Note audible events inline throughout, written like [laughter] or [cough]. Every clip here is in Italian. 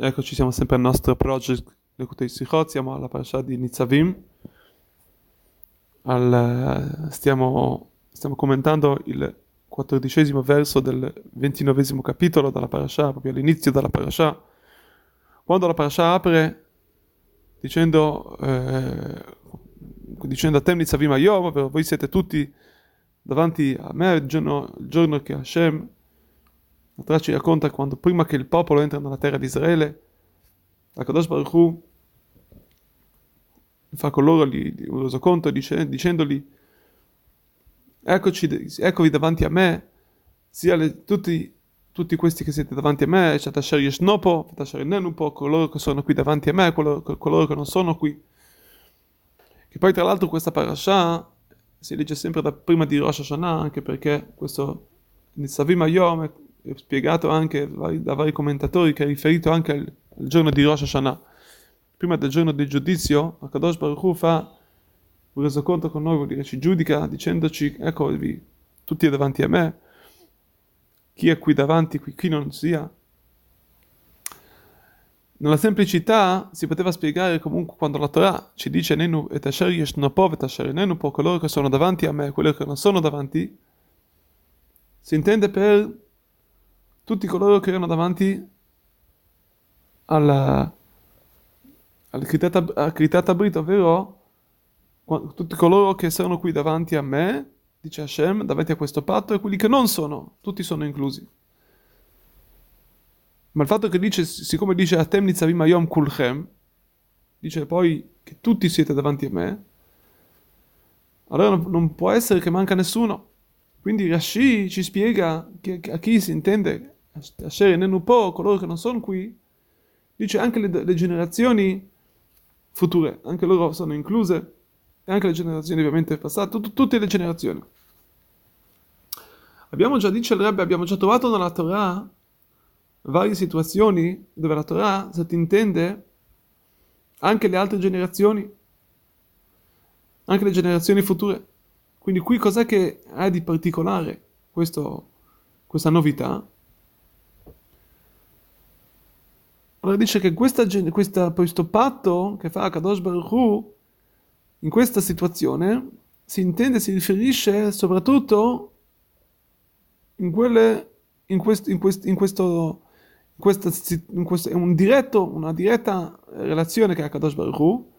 Eccoci, siamo sempre al nostro project Lekutei Sichot, siamo alla parasha di Nitzavim. Al, stiamo, stiamo, commentando il quattordicesimo verso del ventinovesimo capitolo della parasha, proprio all'inizio della parasha. Quando la parasha apre dicendo, eh, dicendo a te Nitzavim Ayom, voi siete tutti davanti a me il giorno, il giorno che Hashem la Torah ci racconta quando prima che il popolo entra nella terra di Israele, la Kadosh Baruch Hu fa con loro un resoconto dice, dicendogli eccoci, eccovi davanti a me, sia le, tutti, tutti, questi che siete davanti a me, Shatasher Yeshnopo, Shatasher Nenupo, coloro che sono qui davanti a me, coloro, coloro che non sono qui. Che poi tra l'altro questa parasha si legge sempre da prima di Rosh Hashanah, anche perché questo Nitzavim Ayom spiegato anche da vari commentatori che è riferito anche al, al giorno di Rosh Hashanah. Prima del giorno del giudizio, Akadosh Baruch Hu fa un resoconto con noi, vuol dire ci giudica dicendoci, eccovi, tutti davanti a me, chi è qui davanti, qui, chi non sia. Nella semplicità si poteva spiegare comunque quando la Torah ci dice Nenu et asher yeshnopov et asher nenupo, coloro che sono davanti a me, quelli che non sono davanti, si intende per tutti coloro che erano davanti alla, al Kritat Abrit, ovvero tutti coloro che sono qui davanti a me, dice Hashem, davanti a questo patto, e quelli che non sono, tutti sono inclusi. Ma il fatto che dice, siccome dice Atem Nitzavim Ayom Kulchem, dice poi che tutti siete davanti a me, allora non può essere che manca nessuno. Quindi Rashi ci spiega che, a chi si intende Asher Nenupo, coloro che non sono qui, dice anche le, le, generazioni future, anche loro sono incluse, e anche le generazioni ovviamente passate, tut, tutte le generazioni. Abbiamo già, dice il Rebbe, abbiamo già trovato nella Torah varie situazioni dove la Torah sottintende anche le altre generazioni, anche le generazioni future. Quindi qui cos'è che ha di particolare questo, questa novità? Allora dice che questa, questa, questo patto che fa Kadosh Baruch Hu in questa situazione si intende, si riferisce soprattutto in quelle, in, quest, in, quest, in questo, in questa, in questo, è un diretto, una diretta relazione che ha Kadosh Baruch Hu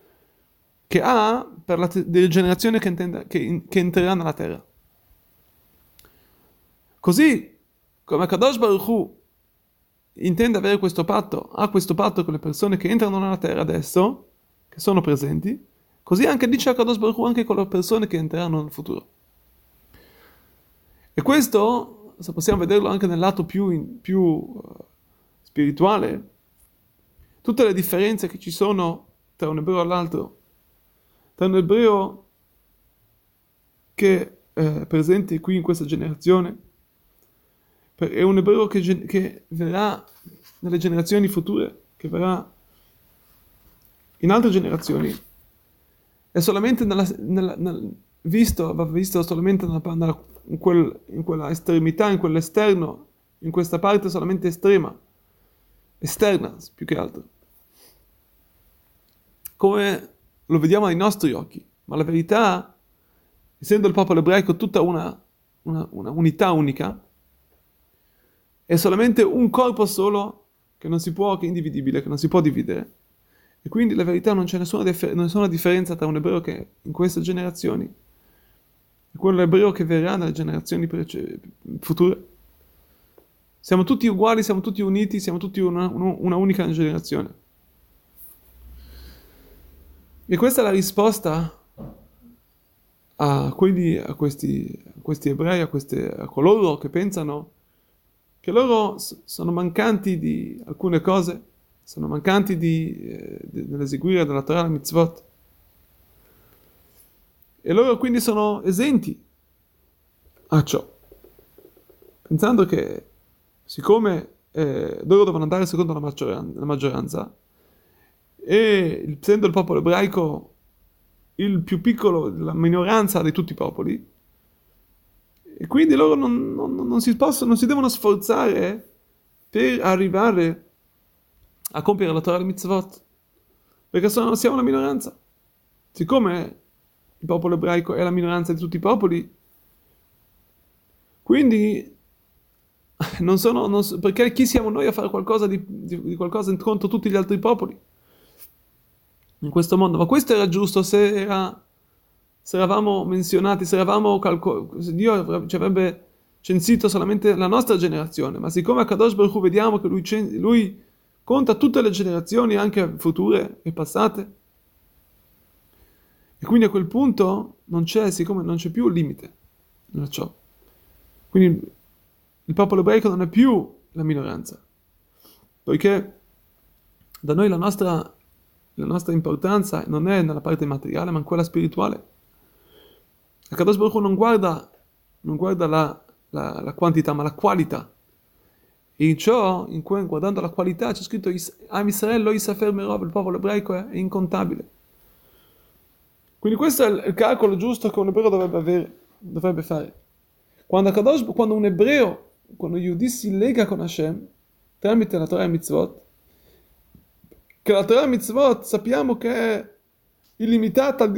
che ha per la generazione che, intende, che, che entrerà nella terra. Così come Kadosh Baruch Hu intende avere questo patto, ha questo patto con le persone che entrano nella terra adesso, che sono presenti, così anche dice Akadosh Baruch anche con le persone che entreranno nel futuro. E questo, se possiamo vederlo anche nel lato più, più uh, spirituale, tutte le differenze che ci sono tra un ebreo e l'altro, tra un ebreo che è presente qui in questa generazione è un ebreo che, che verrà nelle generazioni future, che verrà in altre generazioni, è solamente nella, nella, nella, visto, va visto solamente nella, in, quel, in, quella estremità, in quell'esterno, in questa parte solamente estrema, esterna più che altro. Come lo vediamo ai nostri occhi, ma la verità, essendo il popolo ebraico tutta una, una, una unità unica, è solamente un corpo solo che non si può, che è individibile, che non si può dividere. E quindi la verità non c'è nessuna, differ- nessuna differenza tra un ebreo che in queste generazioni e quello ebreo che verrà nelle generazioni prece- future. Siamo tutti uguali, siamo tutti uniti, siamo tutti una, una unica generazione. E questa è la risposta a, quelli, a, questi, a questi, ebrei, a, queste, a coloro che pensano che loro sono mancanti di alcune cose, sono mancanti di, eh, nell'eseguire della Torah la mitzvot. E loro quindi sono esenti a ciò, pensando che siccome eh, loro devono andare secondo la maggioranza, la maggioranza e essendo il popolo ebraico il più piccolo, la minoranza di tutti i popoli, e quindi loro non, non, non, si possono, non si devono sforzare per arrivare a compiere la Torah e mitzvot, perché sono, siamo una minoranza. Siccome il popolo ebraico è la minoranza di tutti i popoli, quindi [laughs] non sono, non, perché chi siamo noi a fare qualcosa di, di, di qualcosa contro tutti gli altri popoli in questo mondo? Ma questo era giusto se, era, se eravamo menzionati, se eravamo calcolati, se Dio ci avrebbe censito solamente la nostra generazione, ma siccome a Kadosh Baruch Hu vediamo che lui, lui conta tutte le generazioni, anche future e passate, e quindi a quel punto non c'è, siccome non c'è più limite a ciò. Quindi il popolo ebraico non è più la minoranza, poiché da noi la nostra, la nostra importanza non è nella parte materiale, ma in quella spirituale. Akadosh Baruch Hu non guarda, non guarda la, la, la, quantità, ma la qualità. E in ciò, in cui, guardando la qualità, c'è scritto Am Israel lo Isafer il popolo ebraico è, incontabile. Quindi questo è il calcolo giusto che un ebreo dovrebbe, avere, dovrebbe fare. Quando, Kadosh, quando un ebreo, quando Yehudi si lega con Hashem, tramite la Torah e Mitzvot, che la Torah e Mitzvot sappiamo che è illimitata,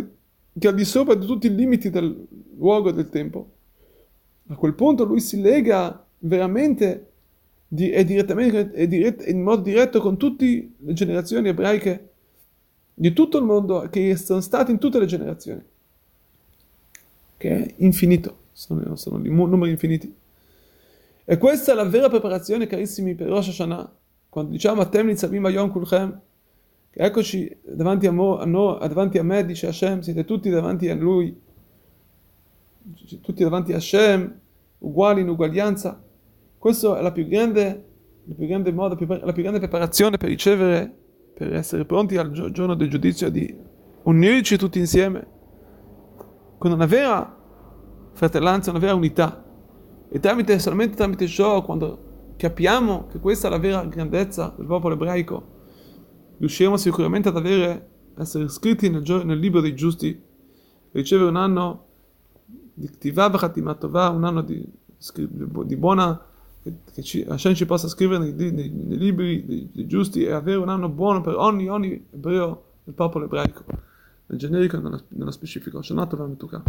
che al di sopra di tutti i limiti del luogo e del tempo, a quel punto lui si lega veramente di, e direttamente, e dirett, in modo diretto con tutte le generazioni ebraiche di tutto il mondo che sono state in tutte le generazioni, che è infinito, sono, sono numeri infiniti. E questa è la vera preparazione, carissimi, per Rosh Hashanah, quando diciamo a Temni Tzavim Yom Kulchem, che eccoci davanti a, mo, a no, davanti a me, dice Hashem, siete tutti davanti a Lui, tutti davanti a Hashem, uguali in uguaglianza. Questa è la più grande, la più grande modo, la più grande preparazione per ricevere per essere pronti al giorno del giudizio di unirci tutti insieme con una vera fratellanza, una vera unità. E tramite, solamente tramite ciò, quando capiamo che questa è la vera grandezza del popolo ebraico, riusciremo sicuramente ad avere, essere iscritti nel, nel libro dei giusti, ricevere un anno di Ktivah B'Chatimatova, un anno di, di buona che ci, Hashem ci possa scrivere nei, nei, nei libri dei, dei, giusti e avere un anno buono per ogni, ogni ebreo del popolo ebraico, nel generico e nello, specifico. Shana Tova Mituka.